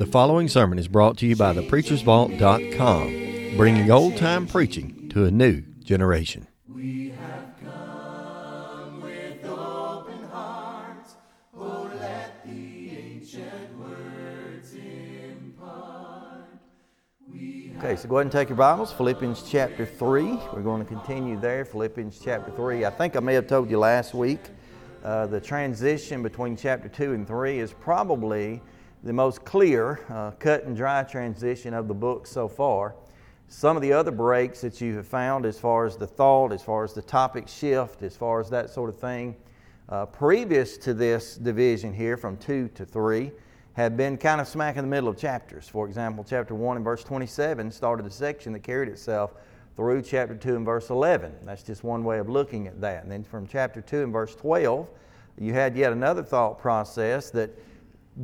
The following sermon is brought to you by thepreachersvault.com, bringing old time preaching to a new generation. Okay, so go ahead and take your Bibles, Philippians chapter 3. We're going to continue there, Philippians chapter 3. I think I may have told you last week uh, the transition between chapter 2 and 3 is probably the most clear, uh, cut and dry transition of the book so far. Some of the other breaks that you have found, as far as the thought, as far as the topic shift, as far as that sort of thing, uh, previous to this division here from 2 to 3, have been kind of smack in the middle of chapters. For example, chapter 1 and verse 27 started a section that carried itself through chapter 2 and verse 11. That's just one way of looking at that. And then from chapter 2 and verse 12, you had yet another thought process that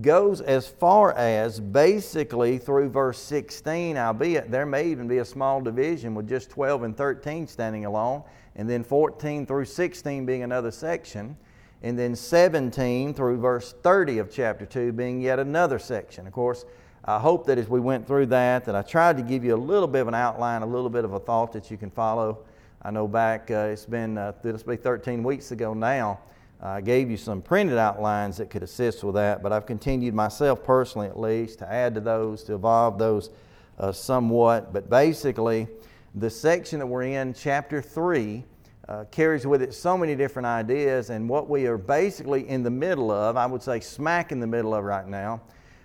goes as far as basically through verse 16, albeit there may even be a small division with just 12 and 13 standing alone, and then 14 through 16 being another section and then 17 through verse 30 of chapter 2 being yet another section. Of course, I hope that as we went through that, that I tried to give you a little bit of an outline, a little bit of a thought that you can follow. I know back, uh, it's been, uh, this be 13 weeks ago now, I gave you some printed outlines that could assist with that, but I've continued myself personally at least to add to those, to evolve those uh, somewhat. But basically, the section that we're in, chapter 3, uh, carries with it so many different ideas, and what we are basically in the middle of, I would say smack in the middle of right now,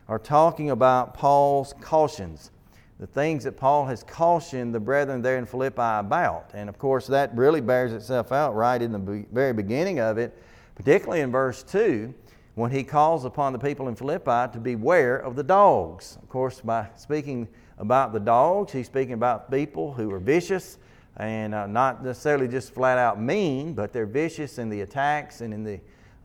are talking about Paul's cautions, the things that Paul has cautioned the brethren there in Philippi about. And of course, that really bears itself out right in the very beginning of it, particularly in verse 2, when he calls upon the people in Philippi to beware of the dogs. Of course, by speaking about the dogs, he's speaking about people who are vicious and uh, not necessarily just flat out mean, but they're vicious in the attacks and in the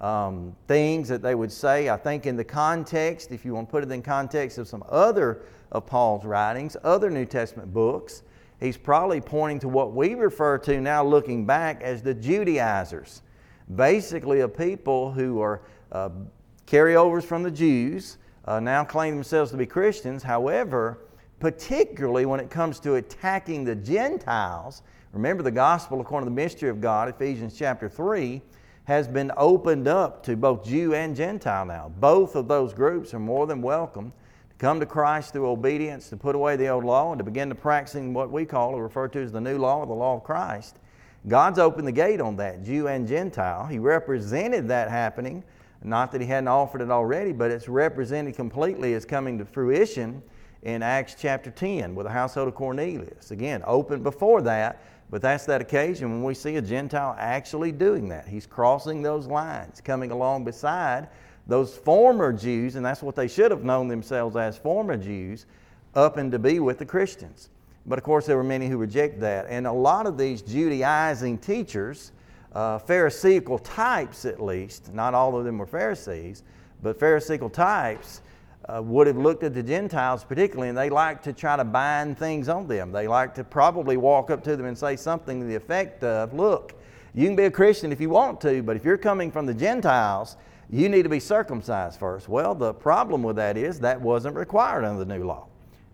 um, things that they would say. I think in the context, if you want to put it in context of some other of Paul's writings, other New Testament books, he's probably pointing to what we refer to now looking back as the Judaizers. Basically, a people who are uh, carryovers from the Jews, uh, now claim themselves to be Christians. However, particularly when it comes to attacking the Gentiles. Remember, the gospel, according to the mystery of God, Ephesians chapter 3, has been opened up to both Jew and Gentile now. Both of those groups are more than welcome to come to Christ through obedience, to put away the old law, and to begin to practicing what we call or refer to as the new law, the law of Christ. God's opened the gate on that, Jew and Gentile. He represented that happening. Not that He hadn't offered it already, but it's represented completely as coming to fruition in Acts chapter 10 with the household of Cornelius. Again, open before that, but that's that occasion when we see a Gentile actually doing that. He's crossing those lines, coming along beside those former Jews, and that's what they should have known themselves as former Jews, up and to be with the Christians. But of course, there were many who reject that. And a lot of these Judaizing teachers, uh, Pharisaical types at least, not all of them were Pharisees, but Pharisaical types, uh, would have looked at the Gentiles particularly, and they like to try to bind things on them. They like to probably walk up to them and say something to the effect of, Look, you can be a Christian if you want to, but if you're coming from the Gentiles, you need to be circumcised first. Well, the problem with that is that wasn't required under the new law.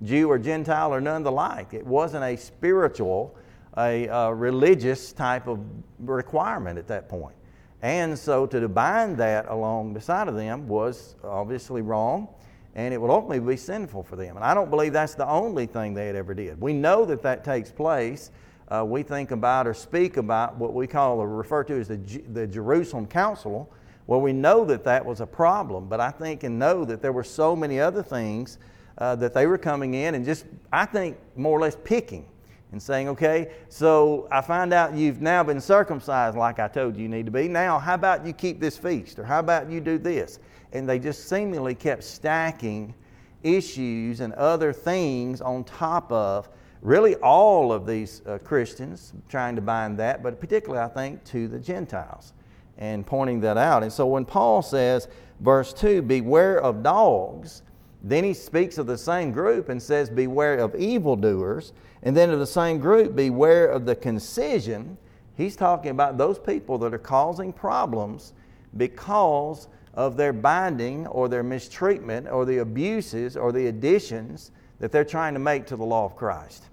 Jew or Gentile or none the like. It wasn't a spiritual, a, a religious type of requirement at that point. And so to bind that along beside of them was obviously wrong and it will ultimately be sinful for them. And I don't believe that's the only thing they had ever did. We know that that takes place. Uh, we think about or speak about what we call or refer to as the, the Jerusalem Council, Well, we know that that was a problem. But I think and know that there were so many other things uh, that they were coming in and just, I think, more or less picking and saying, okay, so I find out you've now been circumcised like I told you you need to be. Now, how about you keep this feast? Or how about you do this? and they just seemingly kept stacking issues and other things on top of really all of these uh, Christians, trying to bind that, but particularly, I think, to the Gentiles and pointing that out. And so when Paul says, verse 2, beware of dogs, then he speaks of the same group and says, beware of evildoers. And then of the same group, beware of the concision. He's talking about those people that are causing problems because of their binding or their mistreatment or the abuses or the additions that they're trying to make to the law of Christ.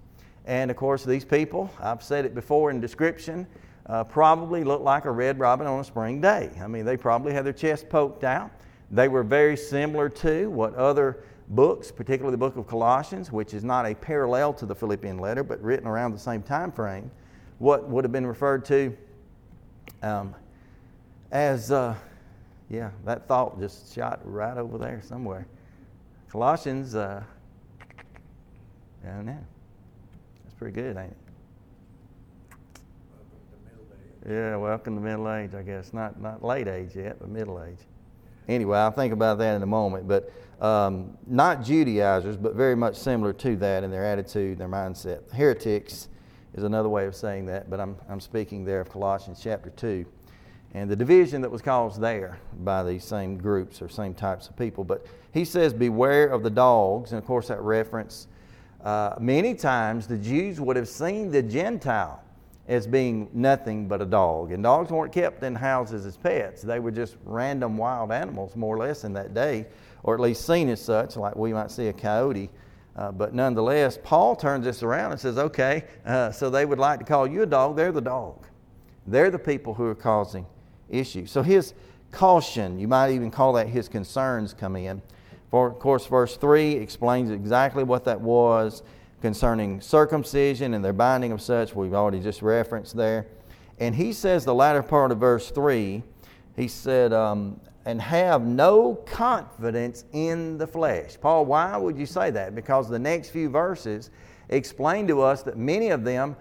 And of course, these people, I've said it before in description, uh, probably look like a red robin on a spring day. I mean, they probably had their chest poked out. They were very similar to what other books, particularly the book of Colossians, which is not a parallel to the Philippian letter, but written around the same time frame, what would have been referred to um, as, uh, yeah, that thought just shot right over there somewhere. Colossians, uh, I don't know. That's pretty good, ain't it? Yeah, welcome to middle age, I guess. Not, not late age yet, but middle age. Anyway, I'll think about that in a moment. But um, not Judaizers, but very much similar to that in their attitude, their mindset. Heretics is another way of saying that, but I'm, I'm speaking there of Colossians chapter 2 and the division that was caused there by these same groups or same types of people. But he says, Beware of the dogs. And of course, that reference, uh, many times the Jews would have seen the Gentile as being nothing but a dog. And dogs weren't kept in houses as pets, they were just random wild animals, more or less, in that day, or at least seen as such, like we might see a coyote. Uh, but nonetheless, Paul turns this around and says, okay, uh, so they would like to call you a dog, they're the dog. They're the people who are causing issues. So his caution, you might even call that his concerns, come in. For, of course, verse 3 explains exactly what that was concerning circumcision and their binding of such, we've already just referenced there. And he says, the latter part of verse 3, he said, um, and have no confidence in the flesh. Paul, why would you say that? Because the next few verses explain to us that many of them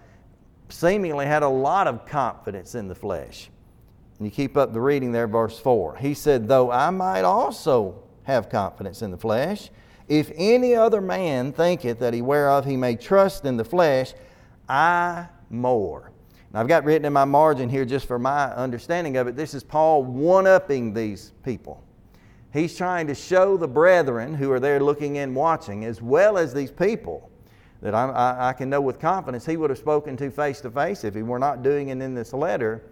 seemingly had a lot of confidence in the flesh. And you keep up the reading there, verse 4. He said, Though I might also have confidence in the flesh, if any other man thinketh that he whereof he may trust in the flesh, I more. Now, I've got written in my margin here, just for my understanding of it, this is Paul one upping these people. He's trying to show the brethren who are there looking in, watching, as well as these people, that I, I, I can know with confidence he would have spoken to face to face if he were not doing it in this letter,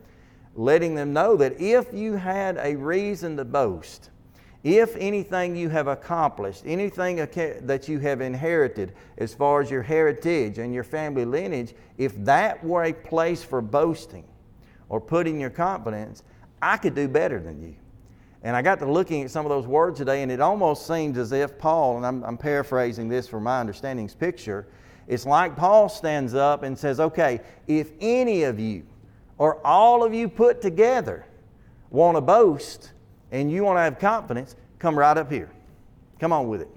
letting them know that if you had a reason to boast, if anything you have accomplished, anything that you have inherited as far as your heritage and your family lineage, if that were a place for boasting or putting your confidence, I could do better than you. And I got to looking at some of those words today, and it almost seems as if Paul, and I'm, I'm paraphrasing this for my understanding's picture, it's like Paul stands up and says, Okay, if any of you or all of you put together want to boast, and you want to have confidence, come right up here. Come on with it.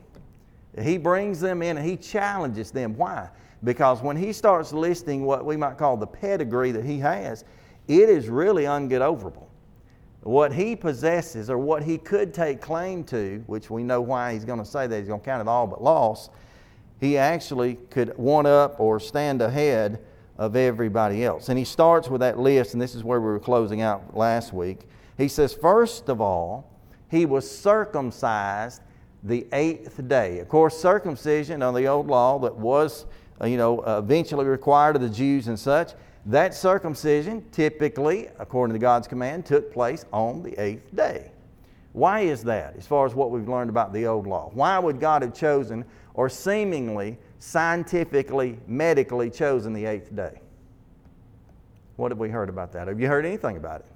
He brings them in and he challenges them. Why? Because when he starts listing what we might call the pedigree that he has, it is really unget-overable. What he possesses or what he could take claim to, which we know why he's going to say that he's going to count it all but loss, he actually could one up or stand ahead of everybody else. And he starts with that list, and this is where we were closing out last week. He says, first of all, he was circumcised the eighth day. Of course, circumcision on the old law that was, uh, you know, eventually required of the Jews and such, that circumcision typically, according to God's command, took place on the eighth day. Why is that, as far as what we've learned about the old law? Why would God have chosen, or seemingly scientifically, medically chosen the eighth day? What have we heard about that? Have you heard anything about it?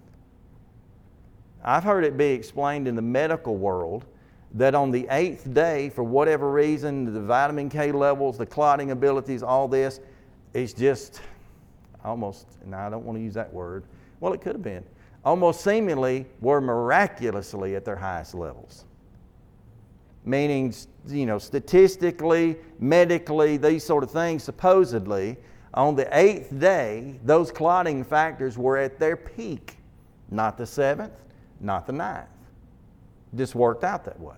I've heard it be explained in the medical world that on the eighth day, for whatever reason, the vitamin K levels, the clotting abilities, all this, it's just almost, now I don't want to use that word, well, it could have been, almost seemingly were miraculously at their highest levels. Meaning, you know, statistically, medically, these sort of things, supposedly, on the eighth day, those clotting factors were at their peak. Not the seventh, not the ninth. Just worked out that way.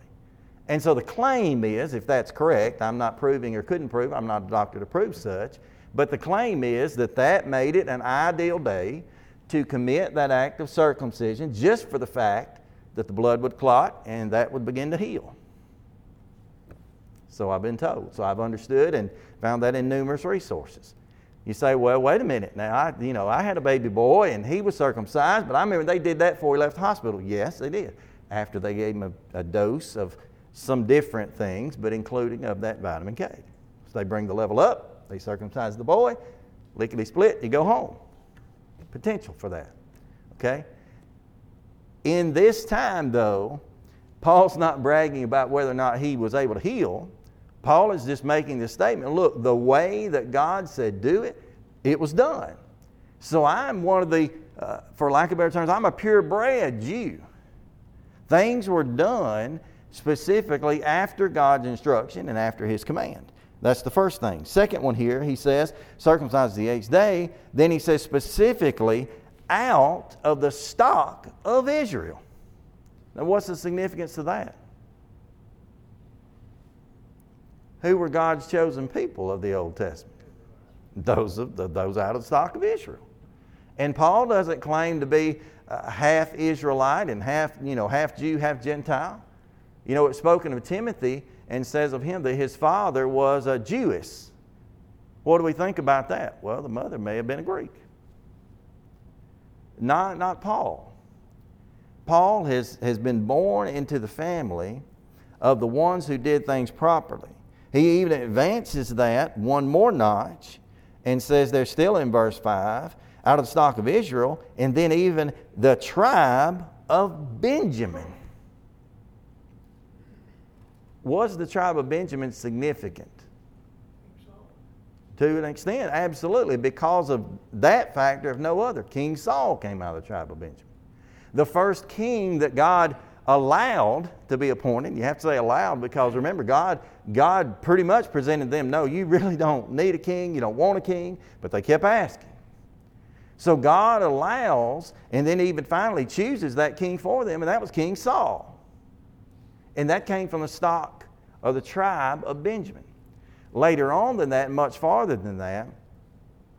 And so the claim is, if that's correct, I'm not proving or couldn't prove, I'm not a doctor to prove such, but the claim is that that made it an ideal day to commit that act of circumcision just for the fact that the blood would clot and that would begin to heal. So I've been told. So I've understood and found that in numerous resources. You say, well, wait a minute now. I, you know, I had a baby boy and he was circumcised, but I remember they did that before he left the hospital. Yes, they did. after they gave him a, a dose of some different things, but including of that vitamin K. So they bring the level up, they circumcise the boy, lickety split, you go home. Potential for that. Okay? In this time, though, Paul's not bragging about whether or not he was able to heal. Paul is just making the statement look, the way that God said do it, it was done. So I'm one of the, uh, for lack of better terms, I'm a purebred Jew. Things were done specifically after God's instruction and after His command. That's the first thing. Second one here, he says, circumcised the eighth day. Then he says specifically, out of the stock of Israel. Now, what's the significance of that? Who were God's chosen people of the Old Testament? Those, of the, those out of the stock of Israel. And Paul doesn't claim to be uh, half Israelite and half, you know, half Jew, half Gentile. You know, it's spoken of Timothy and says of him that his father was a Jewess. What do we think about that? Well, the mother may have been a Greek. Not, not Paul. Paul has, has been born into the family of the ones who did things properly. He even advances that one more notch and says they're still in verse 5 out of the stock of Israel, and then even the tribe of Benjamin. Was the tribe of Benjamin significant? To an extent, absolutely, because of that factor, if no other. King Saul came out of the tribe of Benjamin. The first king that God allowed to be appointed, you have to say allowed because remember, God, God pretty much presented them no, you really don't need a king, you don't want a king, but they kept asking. So God allows, and then even finally chooses that king for them, and that was King Saul. And that came from the stock of the tribe of Benjamin. Later on than that, much farther than that,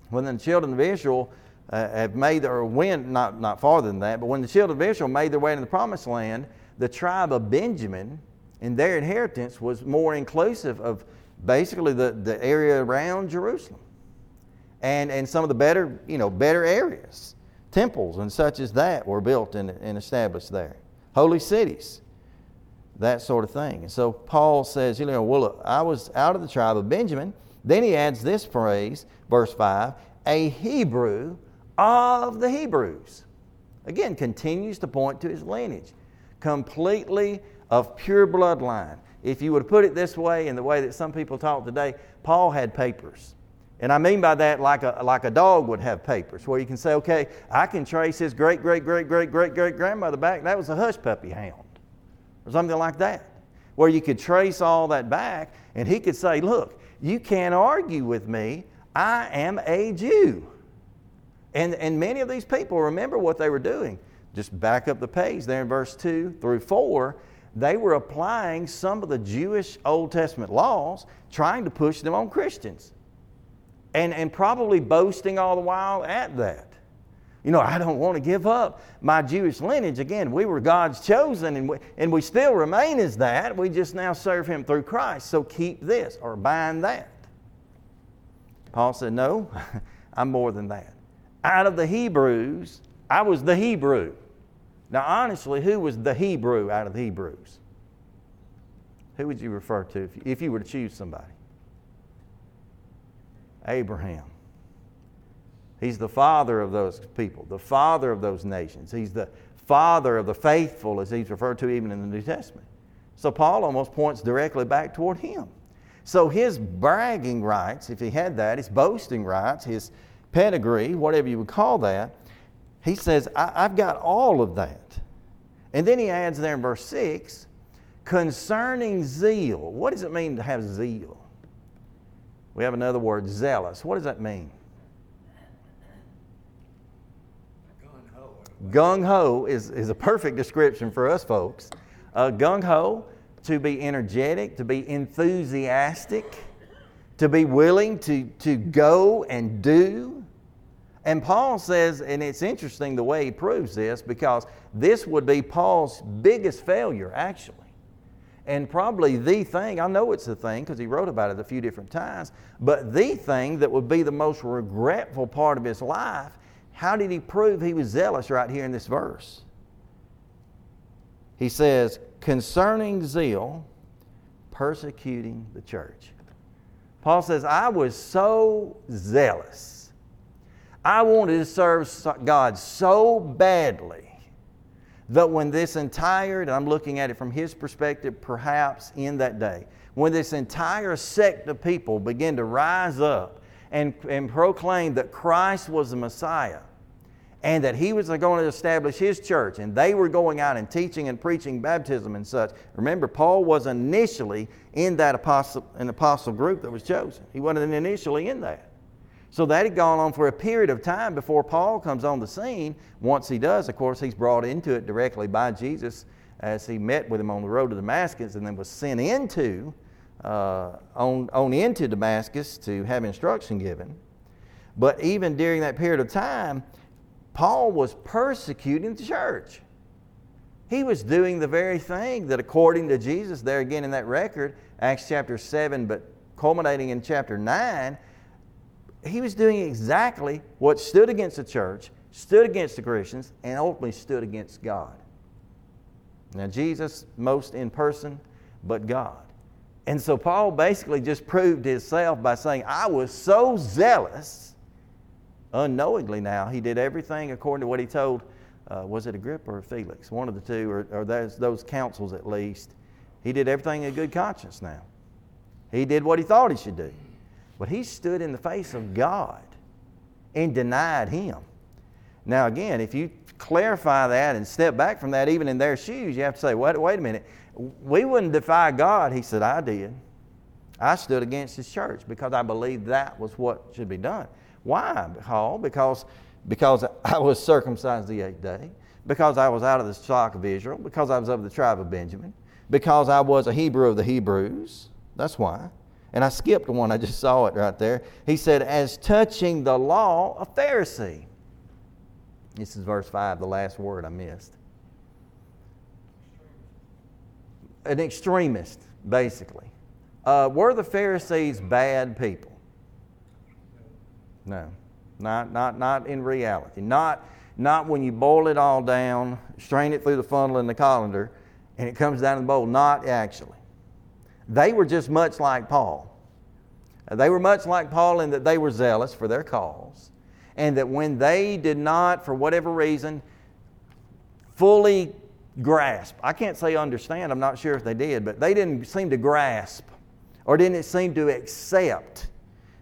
when the children of Israel uh, have made their win, not, not farther than that, but when the children of Israel made their way into the promised land, the tribe of Benjamin and their inheritance was more inclusive of basically the, the area around Jerusalem and, and some of the better, you know, better areas. Temples and such as that were built and, and established there. Holy cities, that sort of thing. And so Paul says, you know, well, I was out of the tribe of Benjamin. Then he adds this phrase, verse 5, a Hebrew of the Hebrews. Again, continues to point to his lineage. Completely of pure bloodline. If you would put it this way, in the way that some people talk today, Paul had papers. And I mean by that like a, like a dog would have papers, where you can say, okay, I can trace his great, great, great, great, great, great grandmother back. That was a hush puppy hound, or something like that. Where you could trace all that back, and he could say, look, you can't argue with me. I am a Jew. And, and many of these people remember what they were doing. Just back up the page there in verse 2 through 4. They were applying some of the Jewish Old Testament laws, trying to push them on Christians and, and probably boasting all the while at that. You know, I don't want to give up my Jewish lineage. Again, we were God's chosen, and we, and we still remain as that. We just now serve Him through Christ. So keep this or bind that. Paul said, No, I'm more than that. Out of the Hebrews, I was the Hebrew. Now, honestly, who was the Hebrew out of the Hebrews? Who would you refer to if you, if you were to choose somebody? Abraham. He's the father of those people, the father of those nations. He's the father of the faithful, as he's referred to even in the New Testament. So Paul almost points directly back toward him. So his bragging rights, if he had that, his boasting rights, his pedigree, whatever you would call that, he says, I- have got all of that. And then he adds there in verse 6 concerning zeal. What does it mean to have zeal? We have another word, zealous. What does that mean? Gung ho is, is a perfect description for us folks. Uh, gung ho, to be energetic, to be enthusiastic, to be willing to, to go and do. And Paul says, and it's interesting the way he proves this because this would be Paul's biggest failure, actually and probably the thing, I know it's the thing because he wrote about it a few different times, but the thing that would be the most regretful part of his life, how did he prove he was zealous right here in this verse? He says, concerning zeal, persecuting the church. Paul says, I was so zealous. I wanted to serve God so badly that when this entire, and I'm looking at it from his perspective, perhaps in that day, when this entire sect of people began to rise up and, and proclaim that Christ was the Messiah and that he was going to establish his church and they were going out and teaching and preaching baptism and such. Remember, Paul was initially in that apostle, an apostle group that was chosen. He wasn't initially in that. So that had gone on for a period of time before Paul comes on the scene. Once he does, of course, he's brought into it directly by Jesus as he met with him on the road to Damascus and then was sent into uh, on, on into Damascus to have instruction given. But even during that period of time, Paul was persecuting the church. He was doing the very thing that, according to Jesus, there again in that record, Acts chapter 7, but culminating in chapter 9, he was doing exactly what stood against the church, stood against the Christians, and ultimately stood against God. Now, Jesus, most in person, but God. And so Paul basically just proved himself by saying, I was so zealous, unknowingly now, he did everything according to what he told, uh, was it Agrippa or Felix? One of the two, or, or those, those councils at least. He did everything in good conscience now. He did what he thought he should do. But he stood in the face of God and denied him. Now, again, if you clarify that and step back from that, even in their shoes, you have to say, wait, wait a minute. We wouldn't defy God. He said, I did. I stood against his church because I believed that was what should be done. Why, Paul? Because, because I was circumcised the eighth day, because I was out of the stock of Israel, because I was of the tribe of Benjamin, because I was a Hebrew of the Hebrews. That's why. And I skipped one, I just saw it right there. He said, As touching the law, a Pharisee. This is verse 5, the last word I missed. An extremist, basically. Uh, were the Pharisees bad people? No, not, not, not in reality. Not, not when you boil it all down, strain it through the funnel in the colander, and it comes down in the bowl. Not actually. They were just much like Paul. They were much like Paul in that they were zealous for their cause, and that when they did not, for whatever reason, fully grasp, I can't say understand, I'm not sure if they did, but they didn't seem to grasp or didn't seem to accept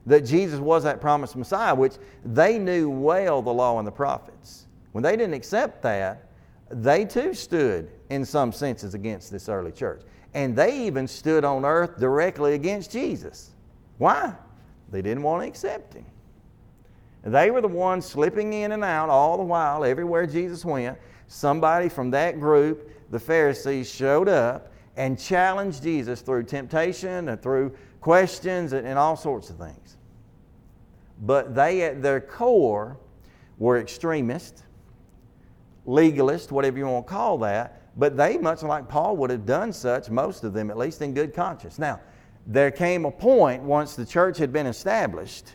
that Jesus was that promised Messiah, which they knew well the law and the prophets. When they didn't accept that, they too stood in some senses against this early church. And they even stood on earth directly against Jesus. Why? They didn't want to accept him. They were the ones slipping in and out all the while, everywhere Jesus went. Somebody from that group, the Pharisees, showed up and challenged Jesus through temptation and through questions and, and all sorts of things. But they, at their core, were extremists, legalists, whatever you want to call that, but they, much like Paul, would have done such, most of them at least, in good conscience. Now, there came a point once the church had been established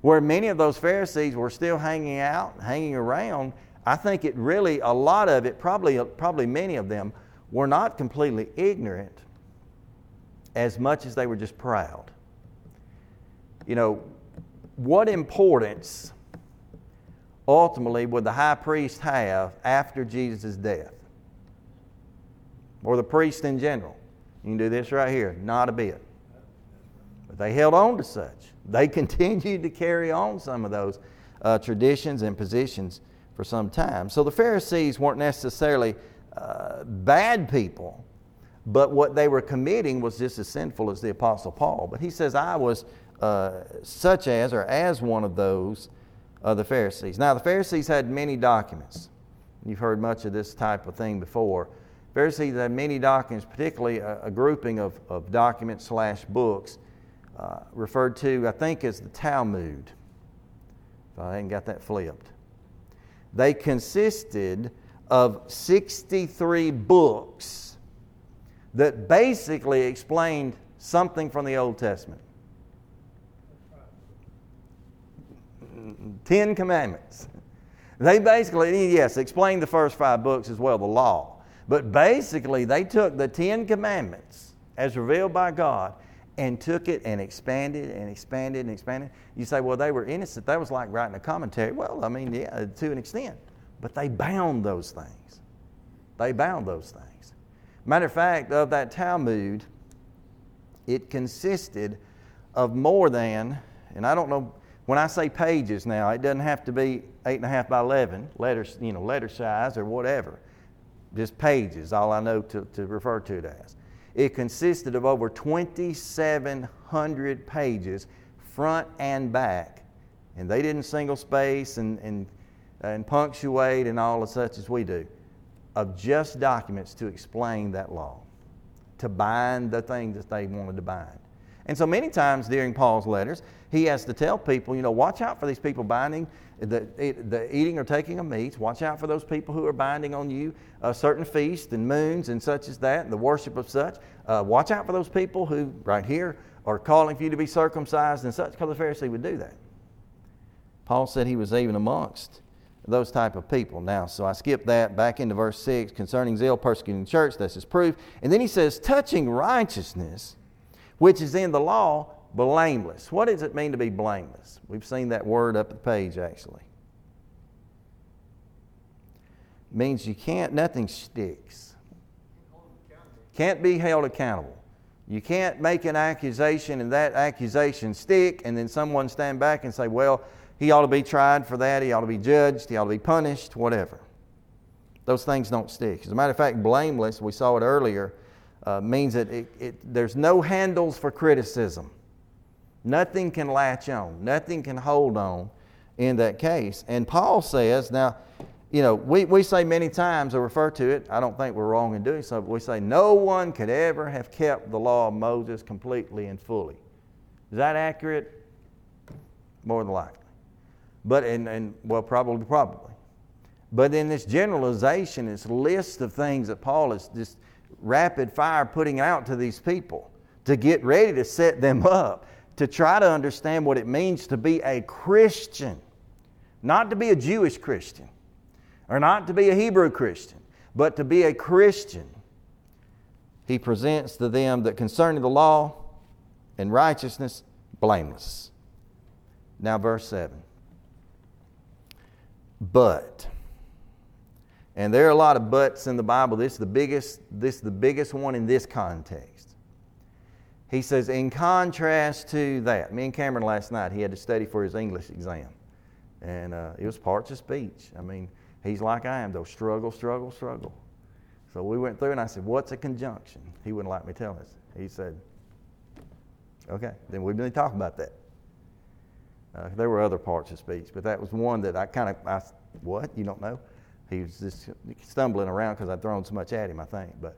where many of those Pharisees were still hanging out, hanging around. I think it really, a lot of it, probably, probably many of them, were not completely ignorant as much as they were just proud. You know, what importance ultimately would the high priest have after Jesus' death? Or the priest in general. You can do this right here, not a bit. But they held on to such. They continued to carry on some of those uh, traditions and positions for some time. So the Pharisees weren't necessarily uh, bad people, but what they were committing was just as sinful as the Apostle Paul. But he says, I was uh, such as, or as one of those, of the Pharisees. Now, the Pharisees had many documents. You've heard much of this type of thing before. Pharisees had many documents, particularly a, a grouping of, of documents slash books uh, referred to, I think, as the Talmud. If I hadn't got that flipped. They consisted of 63 books that basically explained something from the Old Testament. Ten Commandments. They basically, yes, explained the first five books as well, the law. But basically, they took the Ten Commandments as revealed by God and took it and expanded and expanded and expanded. You say, well, they were innocent. That was like writing a commentary. Well, I mean, yeah, to an extent. But they bound those things. They bound those things. Matter of fact, of that Talmud, it consisted of more than, and I don't know, when I say pages now, it doesn't have to be eight and a half by eleven letters, you know, letter size or whatever. Just pages, all I know to, to refer to it as. It consisted of over 2,700 pages, front and back. And they didn't single space and, and, and punctuate and all of such as we do, of just documents to explain that law, to bind the things that they wanted to bind. And so many times during Paul's letters, he has to tell people, you know, watch out for these people binding the, the eating or taking of meats. Watch out for those people who are binding on you a certain feast and moons and such as that, and the worship of such. Uh, watch out for those people who, right here, are calling for you to be circumcised and such, because the Pharisee would do that. Paul said he was even amongst those type of people. Now, so I skip that back into verse 6 concerning zeal persecuting church. That's his proof. And then he says, touching righteousness, which is in the law, blameless. What does it mean to be blameless? We've seen that word up the page actually. It means you can't, nothing sticks. Can't be held accountable. You can't make an accusation and that accusation stick, and then someone stand back and say, well, he ought to be tried for that, he ought to be judged, he ought to be punished, whatever. Those things don't stick. As a matter of fact, blameless, we saw it earlier, uh, means that it, it, there's no handles for criticism. Nothing can latch on, nothing can hold on in that case. And Paul says, now, you know, we, we say many times or refer to it, I don't think we're wrong in doing so, but we say no one could ever have kept the law of Moses completely and fully. Is that accurate? More than likely. But, and, and well, probably, probably. But in this generalization, this list of things that Paul is just rapid fire putting out to these people to get ready to set them up to try to understand what it means to be a Christian, not to be a Jewish Christian or not to be a Hebrew Christian, but to be a Christian. He presents to them that concerning the law and righteousness, blameless. Now, verse 7. But, and there are a lot of buts in the Bible. This is the biggest, this is the biggest one in this context. He says, in contrast to that, me and Cameron last night, he had to study for his English exam. And uh, it was parts of speech. I mean, he's like I am, though struggle, struggle, struggle. So we went through and I said, What's a conjunction? He wouldn't like me telling us. He said, Okay, then we've been talking about that. Uh, there were other parts of speech, but that was one that I kind of, I, what? You don't know? He was just stumbling around because I'd thrown so much at him, I think. But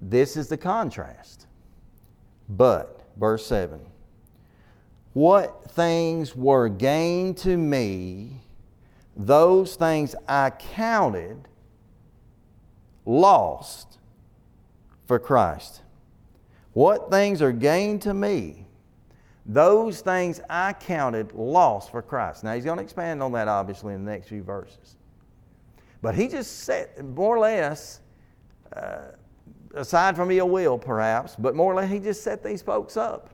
this is the contrast. But, verse 7 What things were gained to me, those things I counted lost for Christ. What things are gained to me, those things I counted lost for Christ. Now, he's going to expand on that obviously in the next few verses. But he just said, more or less, uh, aside from ill will, perhaps, but more or less, he just set these folks up.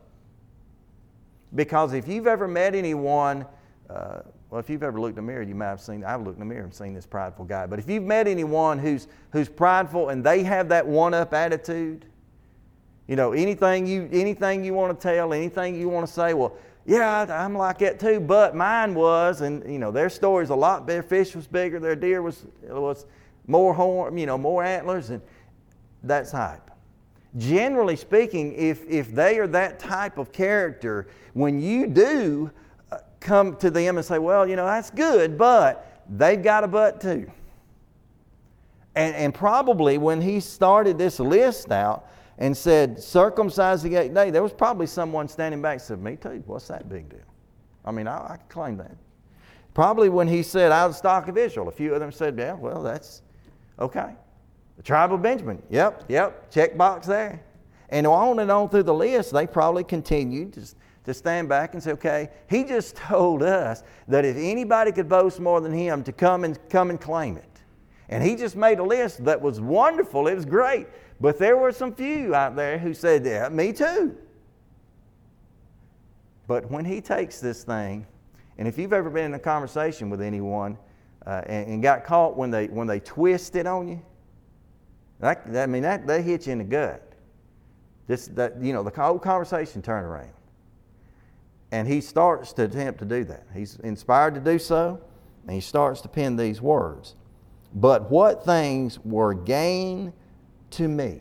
Because if you've ever met anyone, uh, well, if you've ever looked in the mirror, you might have seen, I've looked in the mirror and seen this prideful guy. But if you've met anyone who's, who's prideful and they have that one up attitude, you know, anything you, anything you want to tell, anything you want to say, well, yeah, I'm like that too, but mine was, and you know, their story's a lot better. Fish was bigger, their deer was, was more horn, you know, more antlers, and that's hype. Generally speaking, if, if they are that type of character, when you do uh, come to them and say, well, you know, that's good, but they've got a but too. And, and probably when he started this list out and said, circumcised the eighth day, there was probably someone standing back and said, me too, what's that big deal? I mean, I, I claim that. Probably when he said, out of the stock of Israel, a few of them said, yeah, well, that's okay. The tribe of Benjamin. Yep, yep, check box there. And on and on through the list, they probably continued to, to stand back and say, okay, he just told us that if anybody could boast more than him, to come and come and claim it. And he just made a list that was wonderful. It was great. But there were some few out there who said, Yeah, me too. But when he takes this thing, and if you've ever been in a conversation with anyone uh, and, and, got caught when they, when they twist it on you, that, I mean, that, they hit you in the gut. This, that, you know, the whole conversation turn around. And he starts to attempt to do that. He's inspired to do so, and he starts to pen these words. But what things were gain to me?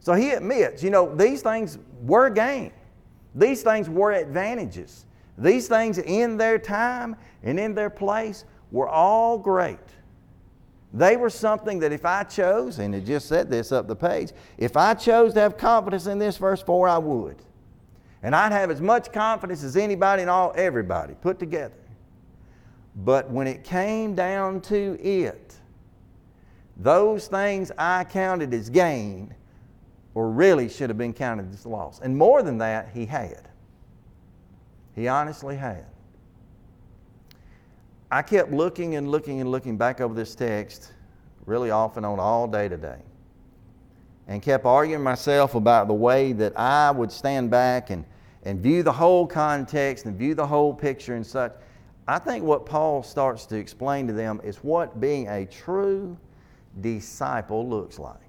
So he admits, you know, these things were gain. These things were advantages. These things in their time and in their place were all great. They were something that if I chose, and it just said this up the page, if I chose to have confidence in this verse 4, I would. And I'd have as much confidence as anybody and all everybody put together. But when it came down to it, those things I counted as gain or really should have been counted as loss. And more than that, he had. He honestly had. I kept looking and looking and looking back over this text really off and on all day today. And kept arguing myself about the way that I would stand back and, and view the whole context and view the whole picture and such. I think what Paul starts to explain to them is what being a true disciple looks like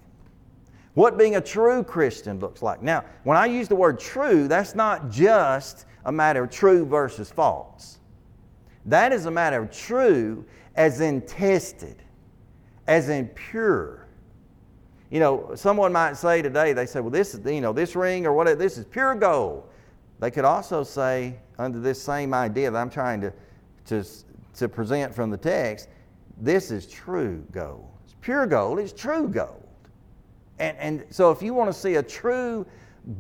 what being a true Christian looks like. Now, when I use the word true, that's not just a matter of true versus false. That is a matter of true as in tested, as in pure. You know, someone might say today, they say, well, this is, you know, this ring or whatever, this is pure gold. They could also say, under this same idea that I'm trying to, to, to present from the text, this is true gold. Pure gold, it's true gold. And, and so, if you want to see a true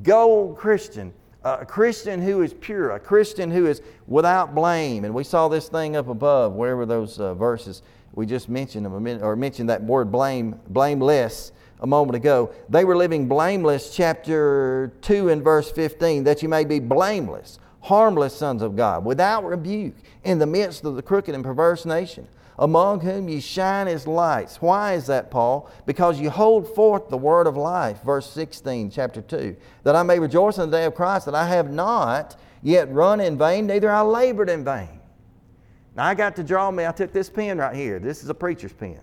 gold Christian, a Christian who is pure, a Christian who is without blame, and we saw this thing up above, wherever those uh, verses we just mentioned them minute, or mentioned that word blame, blameless a moment ago. They were living blameless, chapter 2 and verse 15, that you may be blameless, harmless sons of God, without rebuke, in the midst of the crooked and perverse nation among whom ye shine as lights. Why is that, Paul? Because you hold forth the word of life, verse 16, chapter 2, that I may rejoice in the day of Christ, that I have not yet run in vain, neither I labored in vain. Now I got to draw me, I took this pen right here. This is a preacher's pen.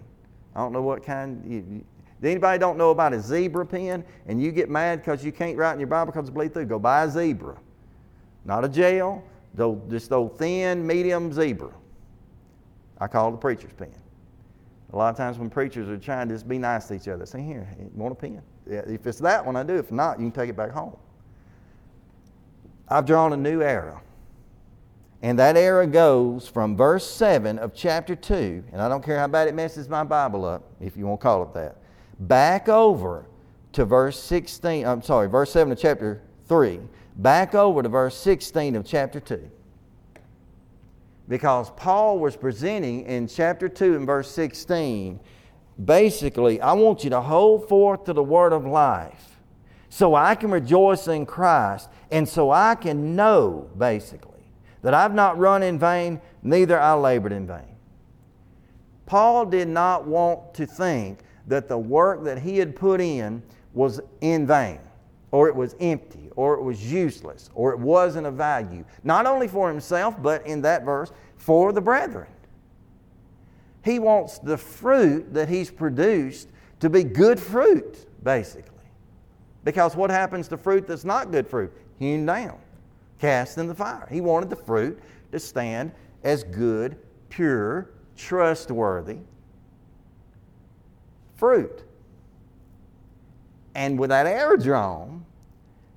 I don't know what kind. You, anybody don't know about a zebra pen and you get mad because you can't write in your Bible because it bleed through? Go buy a zebra. Not a though, just old thin, medium zebra. I call it a preacher's pen. A lot of times when preachers are trying to just be nice to each other, say, Here, you want a pen? If it's that one, I do. If not, you can take it back home. I've drawn a new arrow. And that arrow goes from verse 7 of chapter 2, and I don't care how bad it messes my Bible up, if you want to call it that, back over to verse 16, I'm sorry, verse 7 of chapter 3, back over to verse 16 of chapter 2 because Paul was presenting in chapter 2 and verse 16 basically, I want you to hold forth to the word of life so I can rejoice in Christ and so I can know, basically, that I've not run in vain, neither I labored in vain. Paul did not want to think that the work that he had put in was in vain or it was empty, or it was useless, or it wasn't of value, not only for himself, but in that verse, for the brethren. He wants the fruit that he's produced to be good fruit, basically. Because what happens to fruit that's not good fruit? Hewn down, cast in the fire. He wanted the fruit to stand as good, pure, trustworthy fruit. And with that arrow drawn,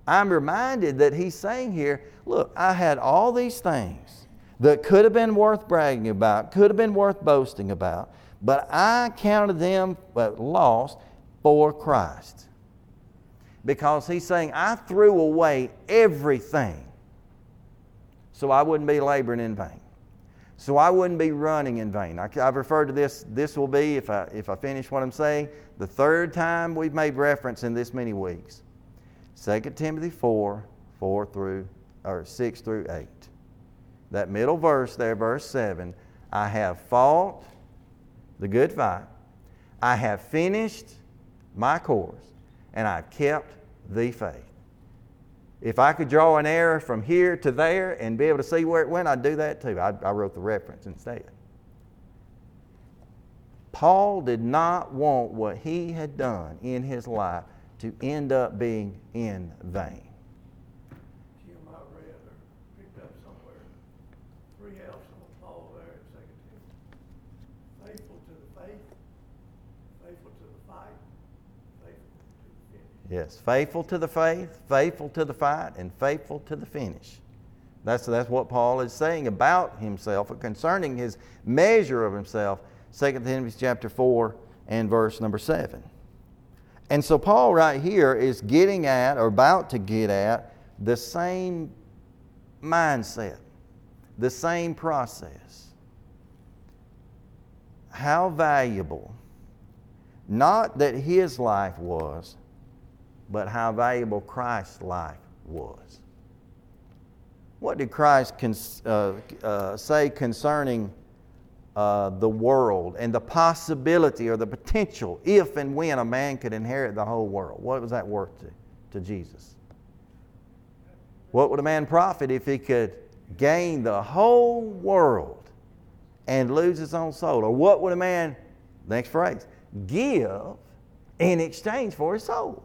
I'm reminded that he's saying here, look, I had all these things that could have been worth bragging about, could have been worth boasting about, but I counted them lost for Christ. Because he's saying, I threw away everything so I wouldn't be laboring in vain. So I wouldn't be running in vain. I, have referred to this, this will be, if I, if I finish what I'm saying, the third time we've made reference in this many weeks. 2 Timothy 4, 4 through, or 6 through 8. That middle verse there, verse 7, I have fought the good fight. I have finished my course, and I've kept the faith. If I could draw an arrow from here to there and be able to see where it went, I'd do that too. I, I wrote the reference instead. Paul did not want what he had done in his life to end up being in vain. Jim, I read or picked up somewhere, three F's on Paul there in Second Timothy. Faithful to the faith, faithful to the fight, faithful to the finish. Yes, faithful to the faith, faithful to the fight, and faithful to the finish. That's, that's what Paul is saying about himself, concerning his measure of himself 2 Timothy chapter 4 and verse number 7. And so Paul right here is getting at or about to get at the same mindset, the same process. How valuable, not that his life was, but how valuable Christ's life was. What did Christ cons- uh, uh, say concerning uh, the world and the possibility or the potential if and when a man could inherit the whole world. What was that worth to, to Jesus? What would a man profit if he could gain the whole world and lose his own soul? Or what would a man, next phrase, give in exchange for his soul?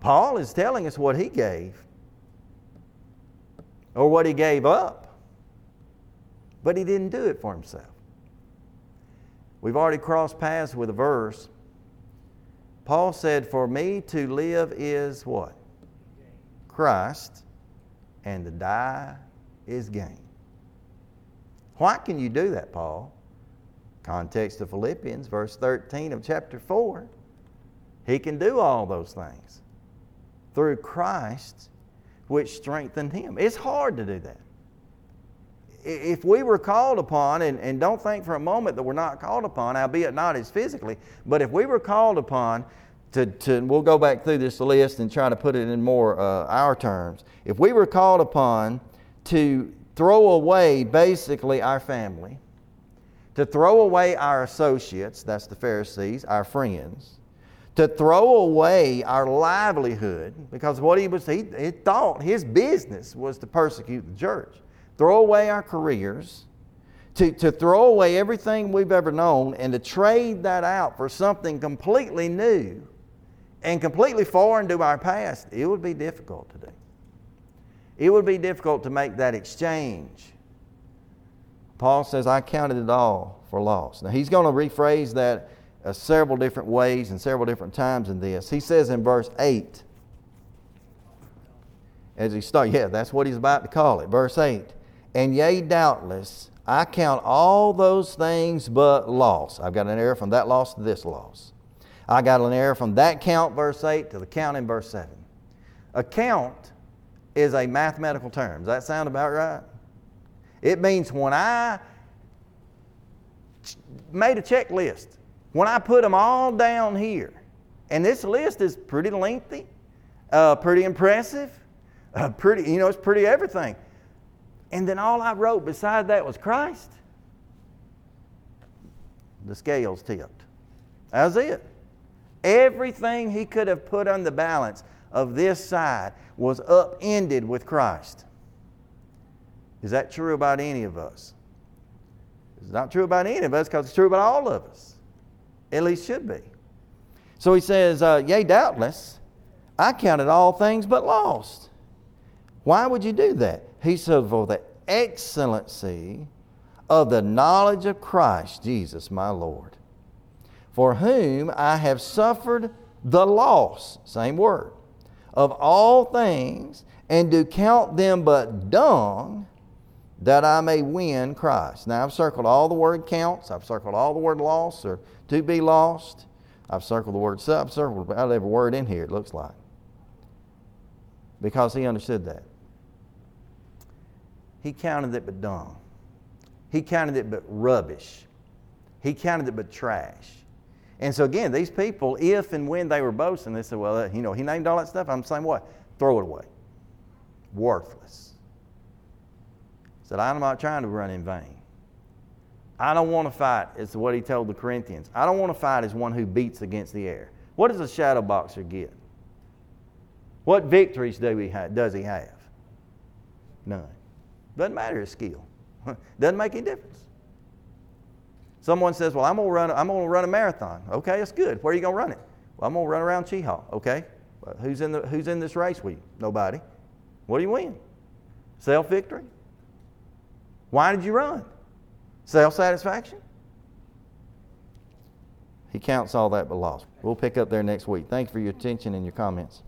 Paul is telling us what he gave or what he gave up but he didn't do it for himself. We've already crossed paths with a verse. Paul said, For me to live is what? Christ, and to die is gain. Why can you do that, Paul? Context of Philippians, verse 13 of chapter 4. He can do all those things through Christ, which strengthened him. It's hard to do that if we were called upon, and, and don't think for a moment that we're not called upon, albeit not as physically, but if we were called upon to, to we'll go back through this list and try to put it in more uh, our terms. If we were called upon to throw away basically our family, to throw away our associates, that's the Pharisees, our friends, to throw away our livelihood, because what he was, he, he thought his business was to persecute the church throw away our careers, to, to throw away everything we've ever known, and to trade that out for something completely new and completely foreign to our past, it would be difficult to do. It would be difficult to make that exchange. Paul says, I counted it all for loss. Now, he's going to rephrase that uh, several different ways and several different times in this. He says in verse 8, as he starts, yeah, that's what he's about to call it. Verse 8 and yea, doubtless, I count all those things but loss. I've got an error from that loss to this loss. I got an error from that count, verse 8, to the count in verse 7. A count is a mathematical term. Does that sound about right? It means when I made a checklist, when I put them all down here, and this list is pretty lengthy, uh, pretty impressive, uh, pretty, you know, it's pretty everything. And then all I wrote beside that was Christ. The scales tipped. That was it. Everything he could have put on the balance of this side was upended with Christ. Is that true about any of us? It's not true about any of us because it's true about all of us. At least should be. So he says, uh, Yea, doubtless, I counted all things but lost. Why would you do that? He said, For the excellency of the knowledge of Christ Jesus my Lord, for whom I have suffered the loss, same word, of all things, and do count them but dung, that I may win Christ. Now I've circled all the word counts, I've circled all the word loss or to be lost. I've circled the word sub, circled about every word in here, it looks like. Because he understood that. He counted it but dung. He counted it but rubbish. He counted it but trash. And so again, these people, if and when they were boasting, they said, well, uh, you know, he named all that stuff. I'm saying what? Throw it away. Worthless. Said, I'm not trying to run in vain. I don't want to fight, is what he told the Corinthians. I don't want to fight as one who beats against the air. What does a shadow boxer get? What victories do he ha- does he have? None. Doesn't matter his skill. Doesn't make any difference. Someone says, Well, I'm going to run, I'm to run a marathon. Okay, that's good. Where are you going to run it? Well, I'm going to run around Chehaw. Okay. Well, who's, in the, who's in this race with you? Nobody. What do you win? Self victory? Why did you run? Self satisfaction? He counts all that but loss. We'll pick up there next week. Thanks for your attention and your comments.